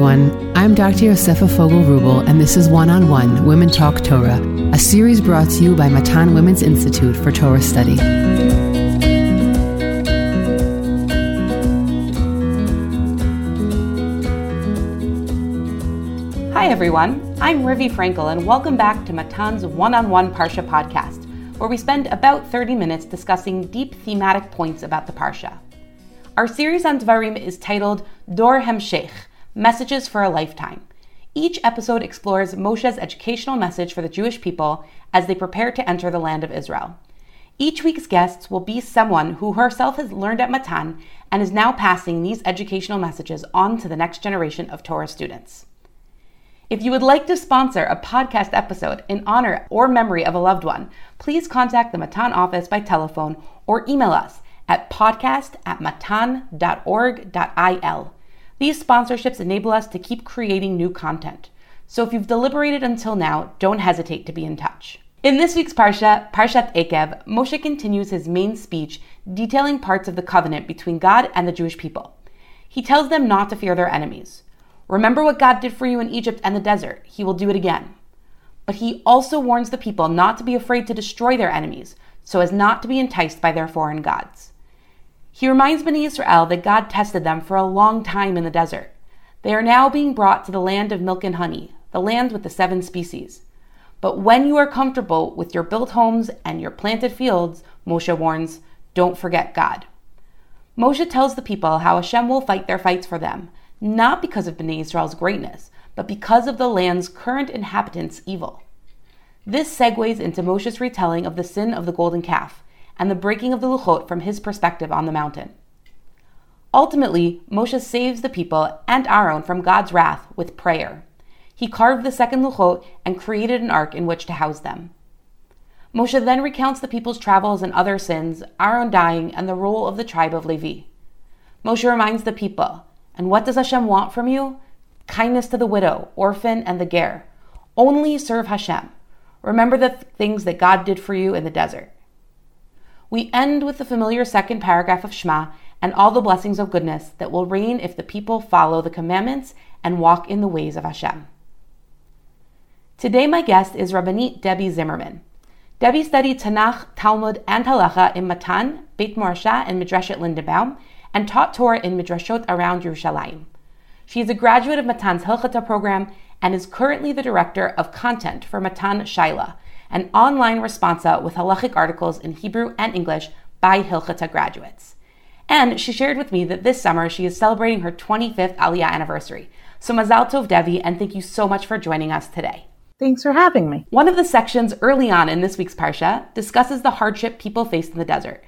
everyone. I'm Dr. Yosefa Fogel Rubel, and this is One on One Women Talk Torah, a series brought to you by Matan Women's Institute for Torah Study. Hi, everyone. I'm Rivi Frankel, and welcome back to Matan's One on One Parsha podcast, where we spend about 30 minutes discussing deep thematic points about the Parsha. Our series on Dvarim is titled Dor Hemshech Messages for a Lifetime. Each episode explores Moshe's educational message for the Jewish people as they prepare to enter the land of Israel. Each week's guests will be someone who herself has learned at Matan and is now passing these educational messages on to the next generation of Torah students. If you would like to sponsor a podcast episode in honor or memory of a loved one, please contact the Matan office by telephone or email us at podcast at matan.org.il. These sponsorships enable us to keep creating new content. So if you've deliberated until now, don't hesitate to be in touch. In this week's Parsha, Parshat Ekev, Moshe continues his main speech detailing parts of the covenant between God and the Jewish people. He tells them not to fear their enemies. Remember what God did for you in Egypt and the desert. He will do it again. But he also warns the people not to be afraid to destroy their enemies, so as not to be enticed by their foreign gods. He reminds Bnei Israel that God tested them for a long time in the desert. They are now being brought to the land of milk and honey, the land with the seven species. But when you are comfortable with your built homes and your planted fields, Moshe warns, don't forget God. Moshe tells the people how Hashem will fight their fights for them, not because of Bnei Israel's greatness, but because of the land's current inhabitants' evil. This segues into Moshe's retelling of the sin of the golden calf and the breaking of the Luchot from his perspective on the mountain. Ultimately, Moshe saves the people and Aaron from God's wrath with prayer. He carved the second Luchot and created an ark in which to house them. Moshe then recounts the people's travels and other sins, Aaron dying, and the role of the tribe of Levi. Moshe reminds the people, and what does Hashem want from you? Kindness to the widow, orphan, and the ger. Only serve Hashem. Remember the th- things that God did for you in the desert. We end with the familiar second paragraph of Shema and all the blessings of goodness that will reign if the people follow the commandments and walk in the ways of Hashem. Today, my guest is Rabbanit Debbie Zimmerman. Debbie studied Tanakh, Talmud, and Halacha in Matan, Beit Morasha, and Midrashet Lindenbaum, and taught Torah in Midrashot around Yerushalayim. She is a graduate of Matan's Hilchata program and is currently the director of content for Matan Shaila, an online responsa with halachic articles in Hebrew and English by Hilchata graduates. And she shared with me that this summer she is celebrating her 25th Aliyah anniversary. So Mazal Tov Devi, and thank you so much for joining us today. Thanks for having me. One of the sections early on in this week's Parsha discusses the hardship people faced in the desert.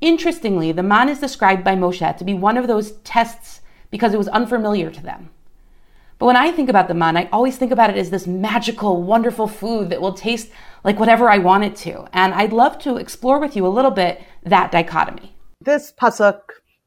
Interestingly, the man is described by Moshe to be one of those tests because it was unfamiliar to them. But when I think about the man, I always think about it as this magical, wonderful food that will taste like whatever I want it to. And I'd love to explore with you a little bit that dichotomy. This pasuk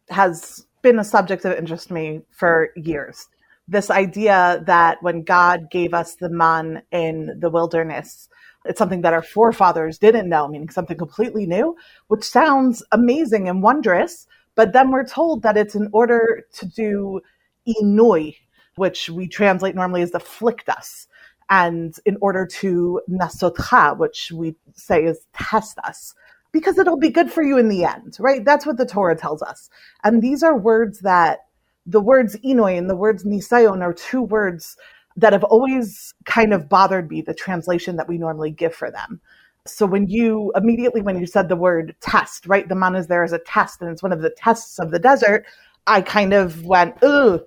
has been a subject of interest to me for years. This idea that when God gave us the man in the wilderness, it's something that our forefathers didn't know, meaning something completely new, which sounds amazing and wondrous. But then we're told that it's in order to do inui, which we translate normally as afflict us. And in order to nasotcha, which we say is test us, because it'll be good for you in the end, right? That's what the Torah tells us. And these are words that the words inoi and the words nisayon are two words that have always kind of bothered me, the translation that we normally give for them. So when you immediately when you said the word test, right? The man is there as a test and it's one of the tests of the desert. I kind of went, ugh,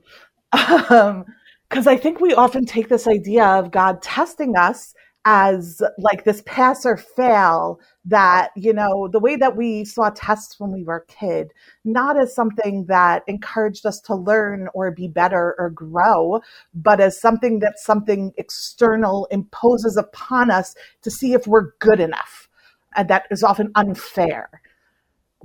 um, because I think we often take this idea of God testing us as like this pass or fail that you know the way that we saw tests when we were a kid not as something that encouraged us to learn or be better or grow but as something that something external imposes upon us to see if we're good enough and that is often unfair.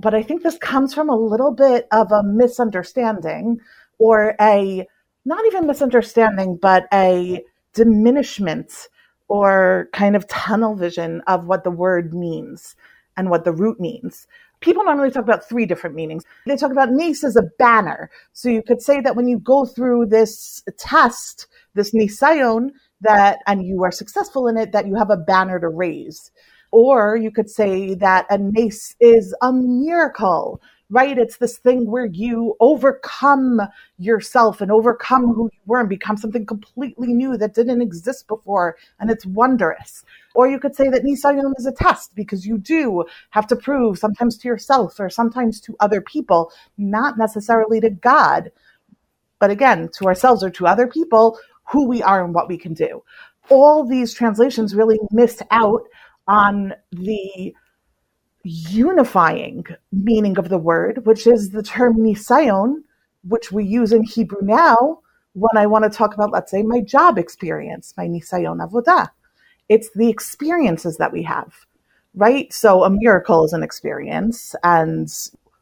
But i think this comes from a little bit of a misunderstanding or a not even misunderstanding, but a diminishment or kind of tunnel vision of what the word means. and what the root means. People normally talk about three different meanings. They talk about nes as a banner. So you could say that when you go through this test, this nisayon, that and you are successful in it, that you have a banner to raise. Or you could say that a nes is a miracle right? It's this thing where you overcome yourself and overcome who you were and become something completely new that didn't exist before. And it's wondrous. Or you could say that Nisayon is a test because you do have to prove sometimes to yourself or sometimes to other people, not necessarily to God, but again, to ourselves or to other people, who we are and what we can do. All these translations really miss out on the unifying meaning of the word, which is the term nisayon, which we use in Hebrew now when I want to talk about, let's say, my job experience, my nisayon avodah. It's the experiences that we have, right? So a miracle is an experience, and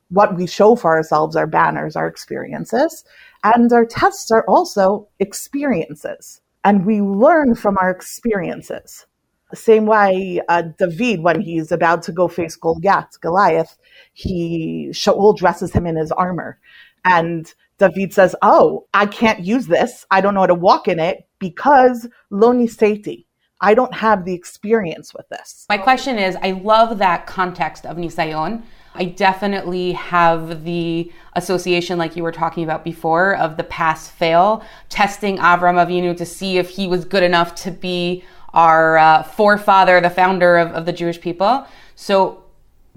what we show for ourselves, our banners, our experiences, and our tests are also experiences. And we learn from our experiences. Same way, uh, David, when he's about to go face Goliath, Goliath, he Shaul dresses him in his armor, and David says, "Oh, I can't use this. I don't know how to walk in it because lo nisaiti. I don't have the experience with this." My question is, I love that context of nisayon. I definitely have the association, like you were talking about before, of the pass fail, testing Avram Avinu to see if he was good enough to be our uh, forefather, the founder of, of the Jewish people. So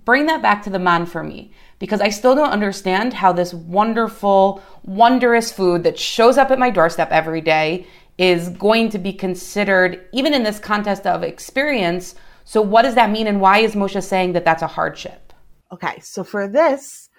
bring that back to the man for me because I still don't understand how this wonderful, wondrous food that shows up at my doorstep every day is going to be considered, even in this context of experience. So, what does that mean, and why is Moshe saying that that's a hardship? Okay, so for this,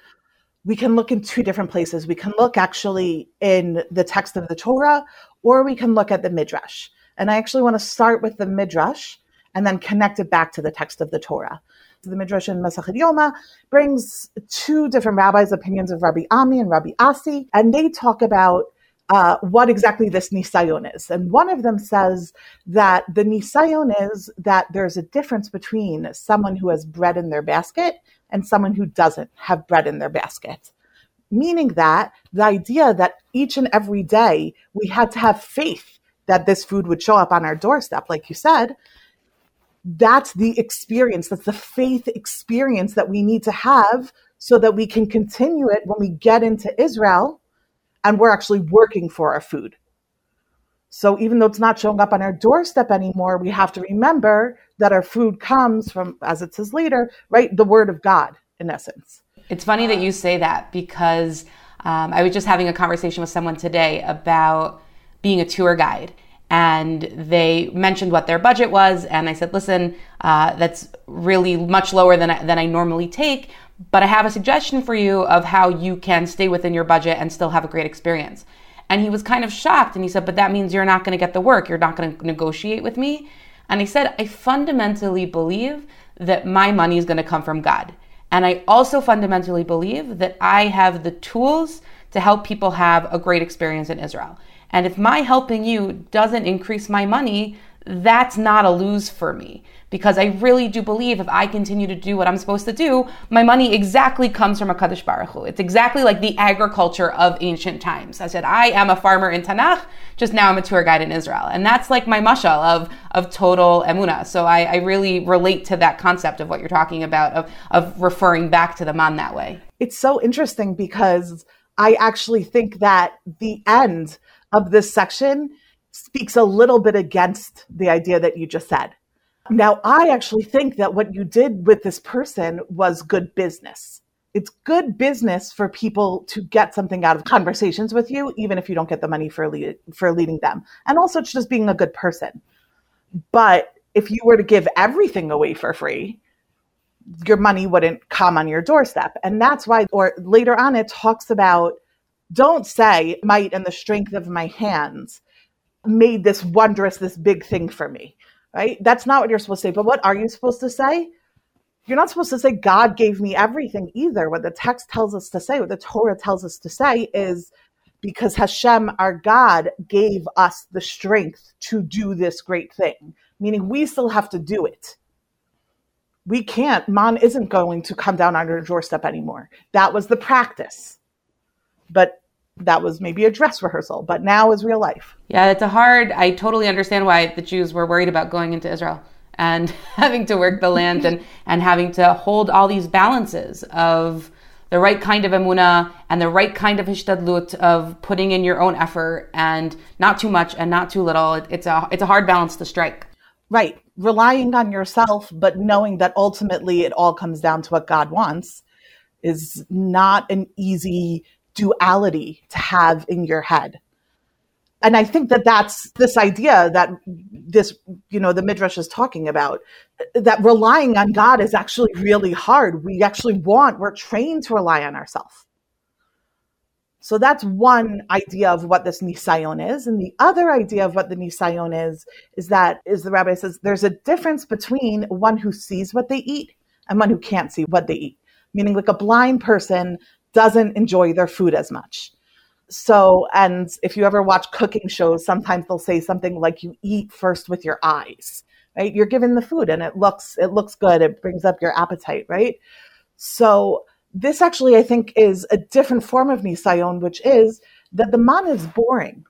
we can look in two different places. We can look actually in the text of the Torah, or we can look at the Midrash. And I actually want to start with the Midrash and then connect it back to the text of the Torah. So the Midrash in Masachet Yoma brings two different rabbis' opinions of Rabbi Ami and Rabbi Asi, and they talk about uh, what exactly this nisayon is. And one of them says that the nisayon is that there's a difference between someone who has bread in their basket and someone who doesn't have bread in their basket. Meaning that the idea that each and every day we had to have faith that this food would show up on our doorstep, like you said, that's the experience, that's the faith experience that we need to have so that we can continue it when we get into Israel and we're actually working for our food. So even though it's not showing up on our doorstep anymore, we have to remember that our food comes from, as it says later, right, the word of God in essence. It's funny that you say that because um, I was just having a conversation with someone today about being a tour guide. And they mentioned what their budget was and i said listen uh, that's really much lower than I, than I normally take but i have a suggestion for you of how you can stay within your budget and still have a great experience. And he was kind of shocked and he said but that means you're not going to get the work. You're not going to negotiate with me. And I said i fundamentally believe that my money is going to come from god. And i also fundamentally believe that i have the tools to help people have a great experience in israel and if my helping you doesn't increase my money, that's not a lose for me because I really do believe if I continue to do what I'm supposed to do, my money exactly comes from HaKadosh Baruch Hu. It's exactly like the agriculture of ancient times. I said, I am a farmer in Tanakh, just now I'm a tour guide in Israel. And that's like my mashal of, of total emuna. So I, I really relate to that concept of what you're talking about, of, of referring back to the man that way. It's so interesting because I actually think that the end of this section speaks a little bit against the idea that you just said. Now, I actually think that what you did with this person was good business. It's good business for people to get something out of conversations with you, even if you don't get the money for lead, for leading them. And also, it's just being a good person. But if you were to give everything away for free, your money wouldn't come on your doorstep. And that's why, or later on, it talks about don't say might and the strength of my hands made this wondrous, this big thing for me, right? That's not what you're supposed to say. But what are you supposed to say? You're not supposed to say God gave me everything either. What the text tells us to say, what the Torah tells us to say is because Hashem, our God, gave us the strength to do this great thing, meaning we still have to do it. we can't, man isn't going to come down on your doorstep anymore. That was the practice. But that was maybe a dress rehearsal, but now is real life. Yeah, it's a hard, I totally understand why the Jews were worried about going into Israel and having to work the land and, and having to hold all these balances of the right kind of emuna and the right kind of hishtadlut of putting in your own effort and not too much and not too little. It, it's a it's a hard balance to strike. Right, relying on yourself, but knowing that ultimately it all comes down to what God wants is not an easy duality to have in your head. And I think that that's this idea that this, you know, the Midrash is talking about, that relying on God is actually really hard. We actually want, we're trained to rely on ourselves. So that's one idea of what this nisayon is. And the other idea of what the nisayon is, is that, is the rabbi says, there's a difference between one who sees what they eat and one who can't see what they eat. Meaning like a blind person doesn't enjoy their food as much. So, and if you ever watch cooking shows, sometimes they'll say something like you eat first with your eyes, right? You're given the food and it looks, it looks good. It brings up your appetite, right? So this actually, I think, is a different form of nisayon, which is that the man is boring.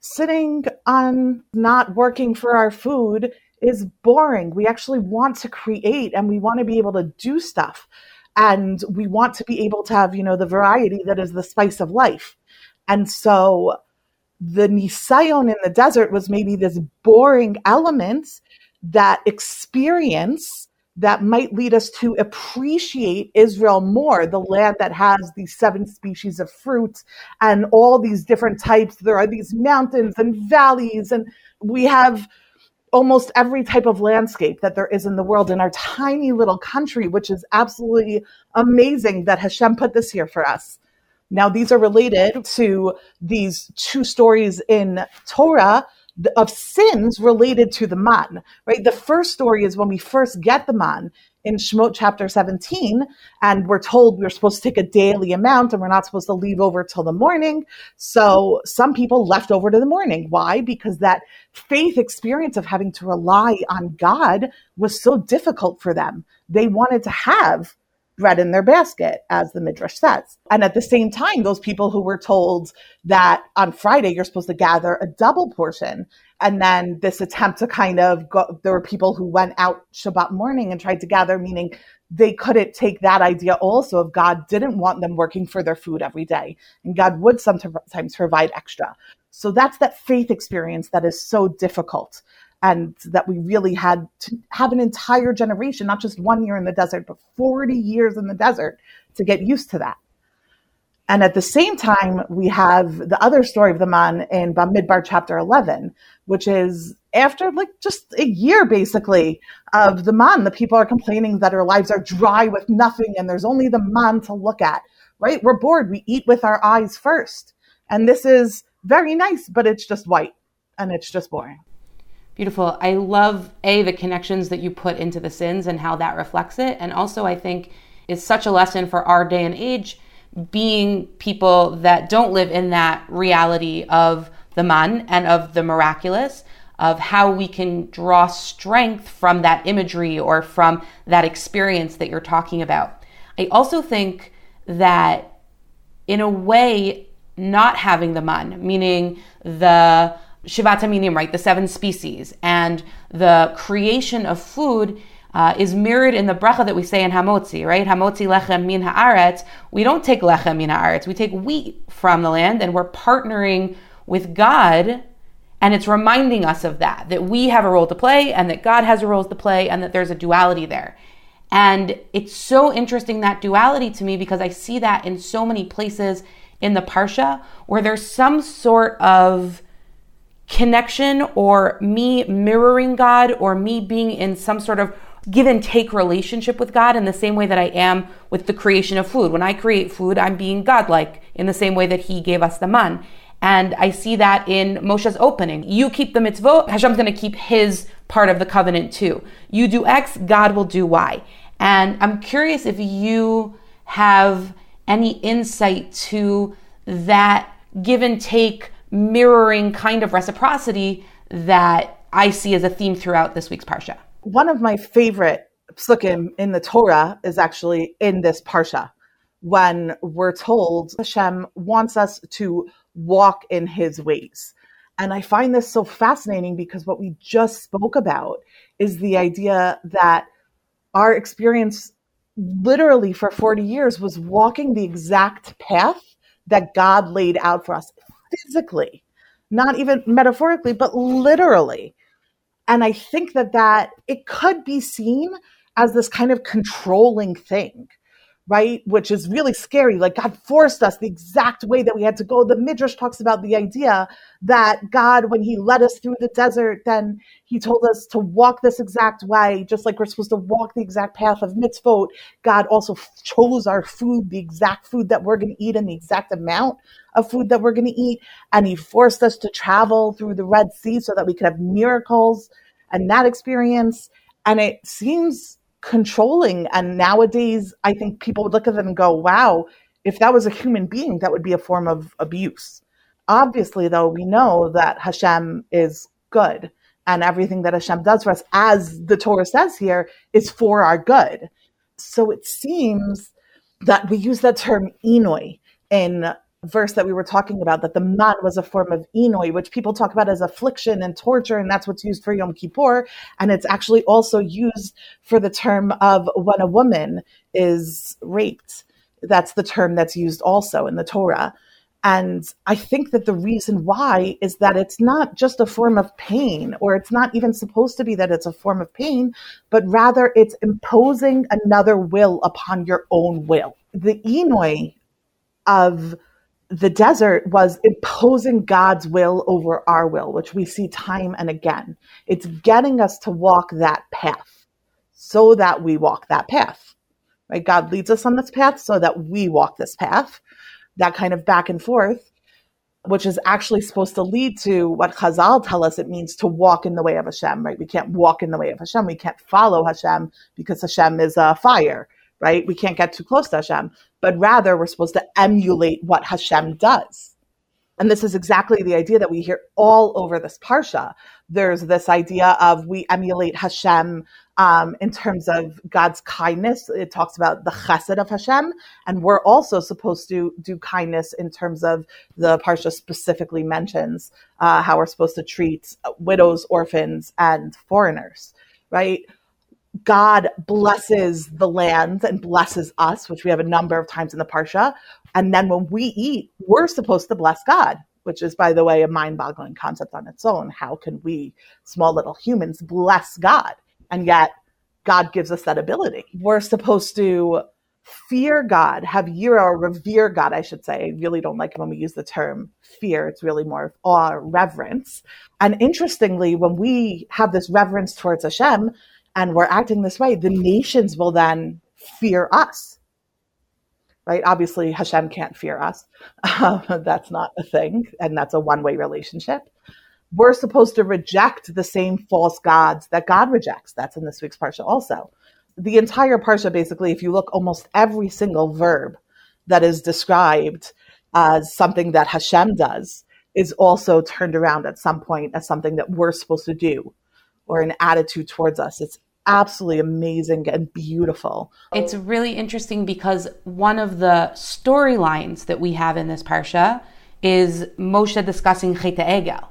Sitting on not working for our food is boring. We actually want to create and we want to be able to do stuff and we want to be able to have you know the variety that is the spice of life and so the nisayon in the desert was maybe this boring element that experience that might lead us to appreciate Israel more, the land that has these seven species of fruit and all these different types. There are these mountains and valleys, and we have almost every type of landscape that there is in the world in our tiny little country, which is absolutely amazing that Hashem put this here for us. Now, these are related to these two stories in Torah of sins related to the man, right? The first story is when we first get the man in Shemot chapter 17, and we're told we're supposed to take a daily amount and we're not supposed to leave over till the morning. So some people left over to the morning. Why? Because that faith experience of having to rely on God was so difficult for them. They wanted to have bread in their basket, as the Midrash says. And at the same time, those people who were told that on Friday you're supposed to gather a double portion. And then this attempt to kind of go, there were people who went out Shabbat morning and tried to gather, meaning they couldn't take that idea also of God didn't want them working for their food every day. And God would sometimes provide extra. So that's that faith experience that is so difficult and that we really had to have an entire generation, not just one year in the desert, but 40 years in the desert to get used to that. And at the same time, we have the other story of the man in Bamidbar chapter 11, which is after like just a year basically of the man, the people are complaining that our lives are dry with nothing and there's only the man to look at, right? We're bored. We eat with our eyes first. And this is very nice, but it's just white and it's just boring. Beautiful. I love A, the connections that you put into the sins and how that reflects it. And also, I think is such a lesson for our day and age, being people that don't live in that reality of the man and of the miraculous, of how we can draw strength from that imagery or from that experience that you're talking about. I also think that in a way, not having the man, meaning the Shivat HaMinim, right, the seven species, and the creation of food uh, is mirrored in the bracha that we say in Hamotzi, right? Hamotzi lechem min haaretz. We don't take lechem min haaretz. We take wheat from the land, and we're partnering with God, and it's reminding us of that that we have a role to play, and that God has a role to play, and that there's a duality there. And it's so interesting that duality to me because I see that in so many places in the parsha where there's some sort of connection or me mirroring God or me being in some sort of give and take relationship with God in the same way that I am with the creation of food. When I create food, I'm being godlike in the same way that He gave us the man. And I see that in Moshe's opening. You keep the mitzvot, Hashem's going to keep his part of the covenant too. You do X, God will do Y. And I'm curious if you have any insight to that give and take mirroring kind of reciprocity that I see as a theme throughout this week's Parsha. One of my favorite psukim in the Torah is actually in this parsha when we're told Hashem wants us to walk in his ways. And I find this so fascinating because what we just spoke about is the idea that our experience literally for 40 years was walking the exact path that God laid out for us physically, not even metaphorically, but literally. And I think that that it could be seen as this kind of controlling thing right? Which is really scary. Like God forced us the exact way that we had to go. The Midrash talks about the idea that God, when He led us through the desert, then He told us to walk this exact way, just like we're supposed to walk the exact path of mitzvot. God also chose our food, the exact food that we're going to eat, and the exact amount of food that we're going to eat. And He forced us to travel through the Red Sea so that we could have miracles and that experience. And it seems controlling. And nowadays, I think people would look at them and go, wow, if that was a human being, that would be a form of abuse. Obviously, though, we know that Hashem is good and everything that Hashem does for us, as the Torah says here, is for our good. So it seems that we use that term enoi in verse that we were talking about that the man was a form of enoi, which people talk about as affliction and torture, and that's what's used for Yom Kippur. And it's actually also used for the term of when a woman is raped. That's the term that's used also in the Torah. And I think that the reason why is that it's not just a form of pain, or it's not even supposed to be that it's a form of pain, but rather it's imposing another will upon your own will. The enoi of the desert was imposing God's will over our will, which we see time and again. It's getting us to walk that path so that we walk that path. Right? God leads us on this path so that we walk this path. That kind of back and forth, which is actually supposed to lead to what Chazal tell us it means to walk in the way of Hashem, right? We can't walk in the way of Hashem. We can't follow Hashem because Hashem is a fire right? We can't get too close to Hashem, but rather we're supposed to emulate what Hashem does. And this is exactly the idea that we hear all over this parsha. There's this idea of we emulate Hashem um, in terms of God's kindness. It talks about the chesed of Hashem, and we're also supposed to do kindness in terms of the parsha specifically mentions uh, how we're supposed to treat widows, orphans, and foreigners. Right? God blesses the lands and blesses us, which we have a number of times in the Parsha. And then when we eat, we're supposed to bless God, which is, by the way, a mind boggling concept on its own. How can we, small little humans, bless God? And yet, God gives us that ability. We're supposed to fear God, have yira or revere God, I should say. I really don't like when we use the term fear. It's really more of awe, reverence. And interestingly, when we have this reverence towards Hashem, and we're acting this way, the nations will then fear us. Right? Obviously, Hashem can't fear us. Um, that's not a thing, and that's a one way relationship. We're supposed to reject the same false gods that God rejects. That's in this week's Parsha also. The entire Parsha, basically, if you look, almost every single verb that is described as something that Hashem does is also turned around at some point as something that we're supposed to do or an attitude towards us. It's absolutely amazing and beautiful. It's really interesting because one of the storylines that we have in this parsha is Moshe discussing Chet Egel.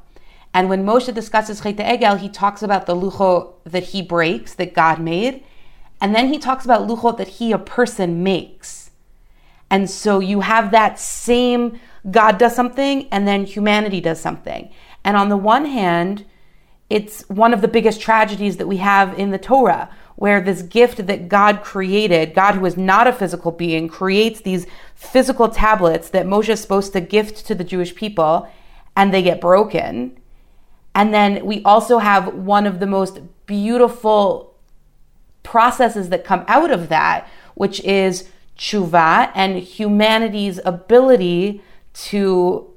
And when Moshe discusses Chet Egel, he talks about the luchot that he breaks, that God made, and then he talks about luchot that he, a person, makes. And so you have that same God does something, and then humanity does something. And on the one hand, it's one of the biggest tragedies that we have in the Torah, where this gift that God created, God who is not a physical being, creates these physical tablets that Moshe is supposed to gift to the Jewish people, and they get broken. And then we also have one of the most beautiful processes that come out of that, which is tshuva and humanity's ability to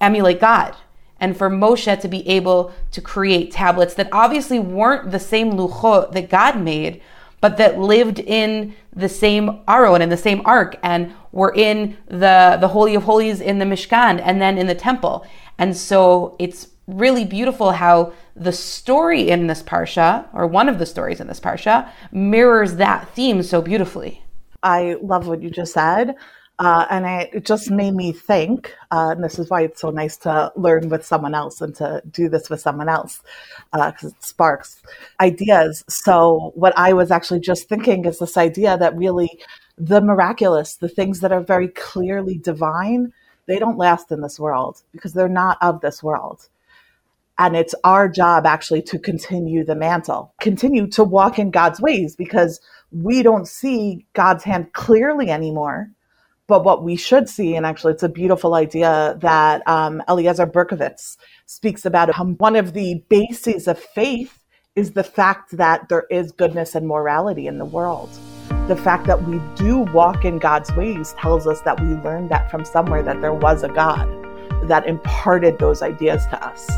emulate God and for Moshe to be able to create tablets that obviously weren't the same luchot that God made, but that lived in the same aron and in the same ark and were in the, the Holy of Holies in the Mishkan and then in the temple. And so it's really beautiful how the story in this parsha, or one of the stories in this parsha, mirrors that theme so beautifully. I love what you just said. Uh, and it just made me think, uh, and this is why it's so nice to learn with someone else and to do this with someone else, because uh, it sparks ideas. So, what I was actually just thinking is this idea that really the miraculous, the things that are very clearly divine, they don't last in this world because they're not of this world. And it's our job actually to continue the mantle, continue to walk in God's ways because we don't see God's hand clearly anymore. But what we should see, and actually it's a beautiful idea that um, Eliezer Berkovits speaks about, how one of the bases of faith is the fact that there is goodness and morality in the world. The fact that we do walk in God's ways tells us that we learned that from somewhere that there was a God that imparted those ideas to us.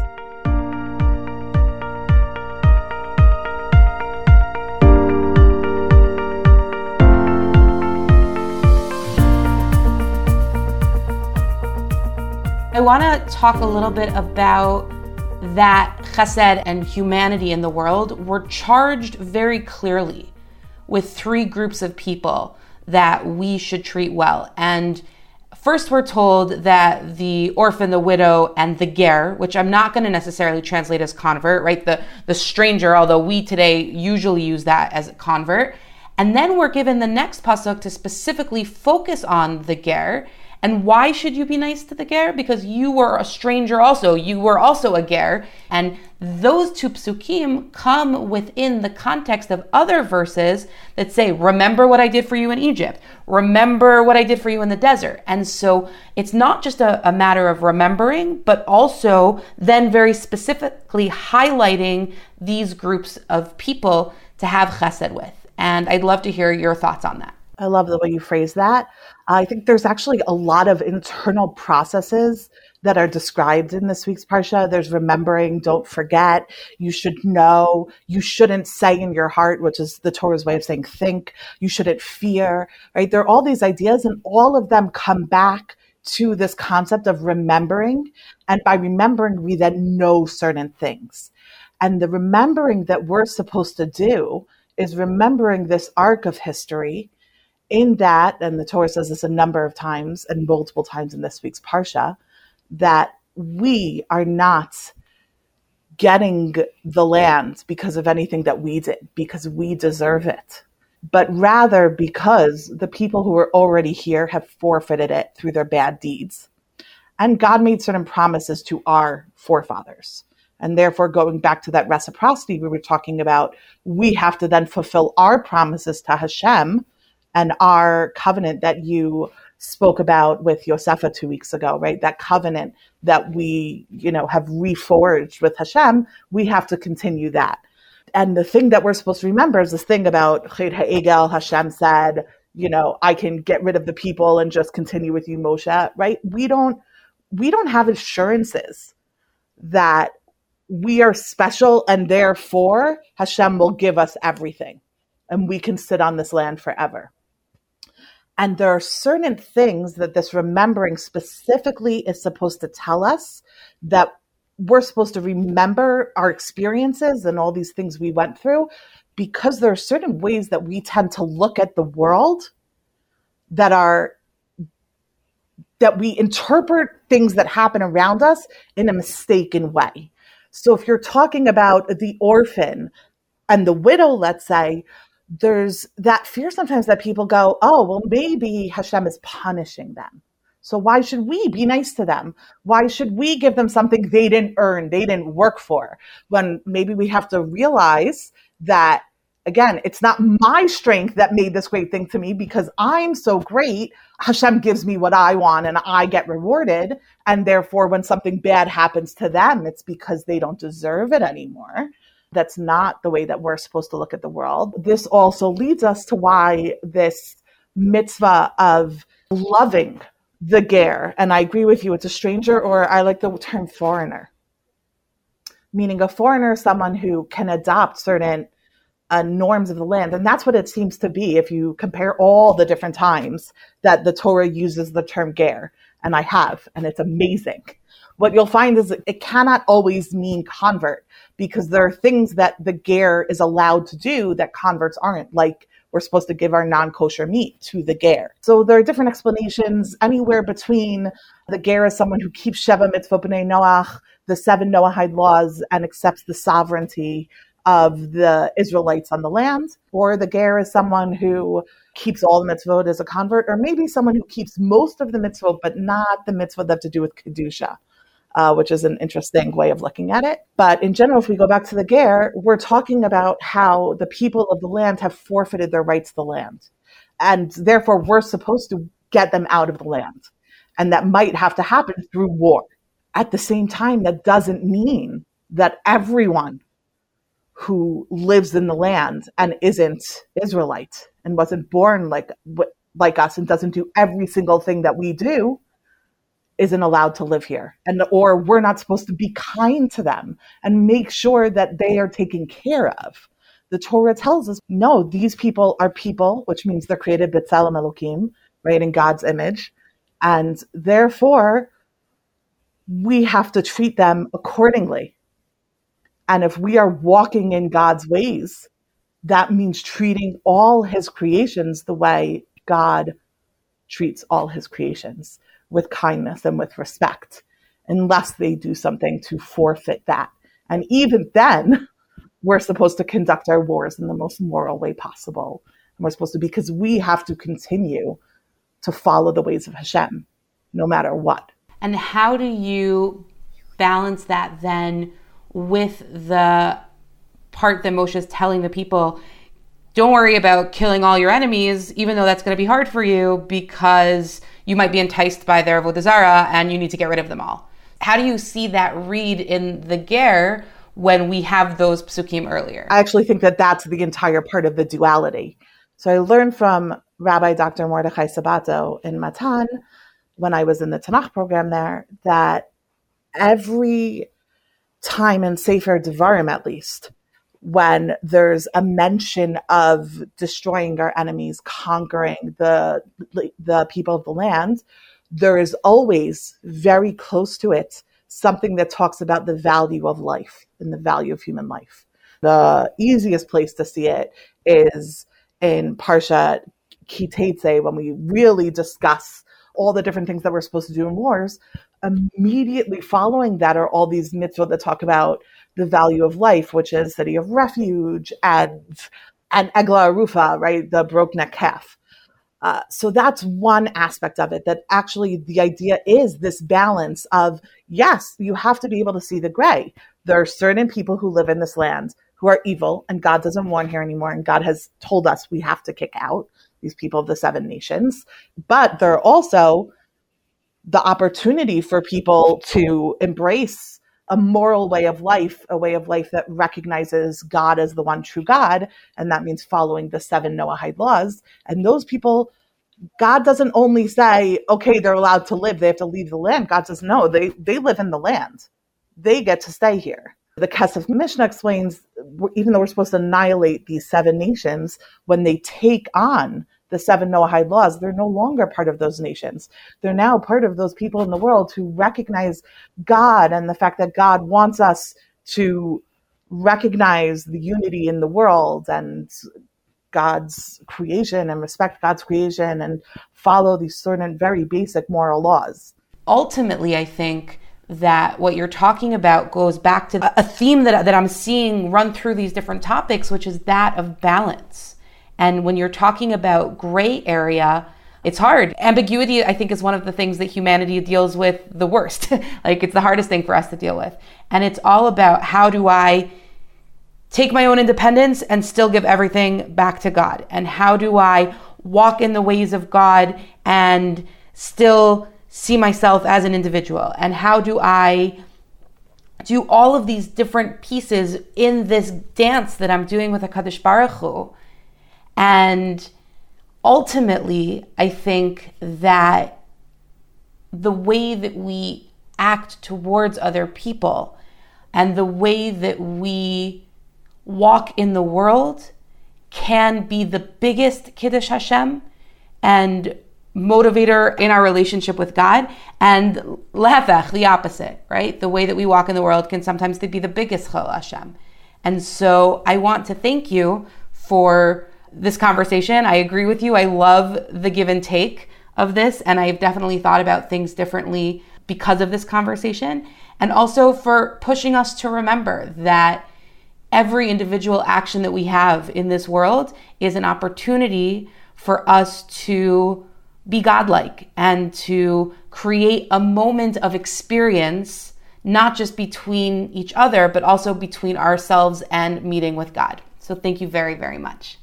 I want to talk a little bit about that chesed and humanity in the world. We're charged very clearly with three groups of people that we should treat well. And first, we're told that the orphan, the widow, and the ger, which I'm not going to necessarily translate as convert, right? The, the stranger, although we today usually use that as convert. And then we're given the next pasuk to specifically focus on the ger and why should you be nice to the ger? Because you were a stranger also. You were also a ger. And those two psukim come within the context of other verses that say, Remember what I did for you in Egypt. Remember what I did for you in the desert. And so it's not just a, a matter of remembering, but also then very specifically highlighting these groups of people to have chesed with. And I'd love to hear your thoughts on that. I love the way you phrase that. I think there's actually a lot of internal processes that are described in this week's Parsha. There's remembering, don't forget, you should know, you shouldn't say in your heart, which is the Torah's way of saying think, you shouldn't fear, right? There are all these ideas, and all of them come back to this concept of remembering. And by remembering, we then know certain things. And the remembering that we're supposed to do is remembering this arc of history in that, and the Torah says this a number of times and multiple times in this week's Parsha, that we are not getting the land because of anything that we did, because we deserve it, but rather because the people who are already here have forfeited it through their bad deeds. And God made certain promises to our forefathers. And therefore, going back to that reciprocity we were talking about, we have to then fulfill our promises to Hashem and our covenant that you spoke about with Yosefa two weeks ago, right? That covenant that we, you know, have reforged with Hashem, we have to continue that. And the thing that we're supposed to remember is this thing about Chet Ha'egel, Hashem said, you know, I can get rid of the people and just continue with you, Moshe, right? We don't, we don't have assurances that we are special and therefore Hashem will give us everything and we can sit on this land forever. And there are certain things that this remembering specifically is supposed to tell us that we're supposed to remember our experiences and all these things we went through because there are certain ways that we tend to look at the world that are that we interpret things that happen around us in a mistaken way. So if you're talking about the orphan and the widow, let's say, there's that fear sometimes that people go, oh, well, maybe Hashem is punishing them. So why should we be nice to them? Why should we give them something they didn't earn, they didn't work for? When maybe we have to realize that, again, it's not my strength that made this great thing to me because I'm so great. Hashem gives me what I want and I get rewarded. And therefore, when something bad happens to them, it's because they don't deserve it anymore. That's not the way that we're supposed to look at the world. This also leads us to why this mitzvah of loving the ger, and I agree with you, it's a stranger, or I like the term foreigner, meaning a foreigner someone who can adopt certain uh, norms of the land. And that's what it seems to be if you compare all the different times that the Torah uses the term ger. And I have, and it's amazing what you'll find is it cannot always mean convert because there are things that the ger is allowed to do that converts aren't, like we're supposed to give our non-kosher meat to the ger. So there are different explanations anywhere between the ger is someone who keeps Sheva mitzvot b'nei Noach, the seven Noahide laws, and accepts the sovereignty of the Israelites on the land, or the ger is someone who keeps all the mitzvot as a convert, or maybe someone who keeps most of the mitzvot but not the mitzvot that have to do with kedusha. Uh, which is an interesting way of looking at it. But in general, if we go back to the Ger, we're talking about how the people of the land have forfeited their rights to the land. And therefore, we're supposed to get them out of the land. And that might have to happen through war. At the same time, that doesn't mean that everyone who lives in the land and isn't Israelite and wasn't born like like us and doesn't do every single thing that we do isn't allowed to live here and or we're not supposed to be kind to them and make sure that they are taken care of. The torah tells us no these people are people which means they're created b'tselem elokim right in god's image and therefore we have to treat them accordingly. And if we are walking in god's ways that means treating all his creations the way God treats all his creations with kindness and with respect, unless they do something to forfeit that. And even then, we're supposed to conduct our wars in the most moral way possible. And we're supposed to, because we have to continue to follow the ways of Hashem, no matter what. And how do you balance that then with the part that Moshe is telling the people don't worry about killing all your enemies, even though that's going to be hard for you because you might be enticed by their Avodah Zarah and you need to get rid of them all. How do you see that read in the Ger when we have those psukim earlier? I actually think that that's the entire part of the duality. So I learned from Rabbi Dr. Mordechai Sabato in Matan when I was in the Tanakh program there that every time in Sefer Devarim, at least, when there's a mention of destroying our enemies, conquering the the people of the land, there is always very close to it something that talks about the value of life and the value of human life. The easiest place to see it is in Parsha Kitetse when we really discuss all the different things that we're supposed to do in wars. Immediately following that are all these mitzvot that talk about the value of life, which is city of refuge and and Egla Arufa, right, the broke neck calf. Uh, so that's one aspect of it. That actually the idea is this balance of yes, you have to be able to see the gray. There are certain people who live in this land who are evil, and God doesn't want here anymore, and God has told us we have to kick out these people of the seven nations. But there are also the opportunity for people to embrace a moral way of life, a way of life that recognizes God as the one true God. And that means following the seven Noahide laws. And those people, God doesn't only say, okay, they're allowed to live, they have to leave the land. God says, no, they, they live in the land. They get to stay here. The Kesef Mishneh explains, even though we're supposed to annihilate these seven nations, when they take on the seven Noahide laws, they're no longer part of those nations. They're now part of those people in the world who recognize God and the fact that God wants us to recognize the unity in the world and God's creation and respect God's creation and follow these certain very basic moral laws. Ultimately, I think that what you're talking about goes back to a theme that, that I'm seeing run through these different topics, which is that of balance and when you're talking about gray area, it's hard. Ambiguity, I think, is one of the things that humanity deals with the worst. like, it's the hardest thing for us to deal with. And it's all about how do I take my own independence and still give everything back to God? And how do I walk in the ways of God and still see myself as an individual? And how do I do all of these different pieces in this dance that I'm doing with HaKadosh Baruch Hu? And ultimately, I think that the way that we act towards other people and the way that we walk in the world can be the biggest Kiddush Hashem and motivator in our relationship with God, and lehefech, the opposite, right? The way that we walk in the world can sometimes be the biggest chillul Hashem. And so I want to thank you for this conversation. I agree with you. I love the give and take of this, and I've definitely thought about things differently because of this conversation. And also for pushing us to remember that every individual action that we have in this world is an opportunity for us to be godlike and to create a moment of experience, not just between each other, but also between ourselves and meeting with God. So, thank you very, very much.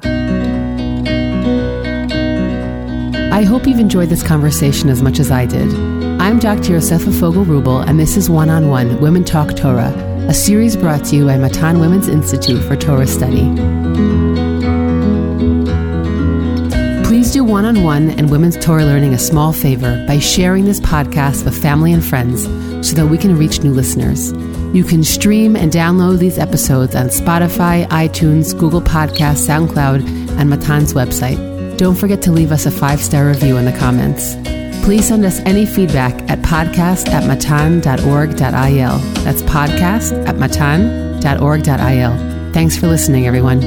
I hope you've enjoyed this conversation as much as I did. I'm Dr. Yosefa Fogel Rubel, and this is One on One Women Talk Torah, a series brought to you by Matan Women's Institute for Torah Study. Please do one on one and women's Torah learning a small favor by sharing this podcast with family and friends so that we can reach new listeners. You can stream and download these episodes on Spotify, iTunes, Google Podcasts, SoundCloud, and Matan's website. Don't forget to leave us a five star review in the comments. Please send us any feedback at podcast at matan.org.il. That's podcast at matan.org.il. Thanks for listening, everyone.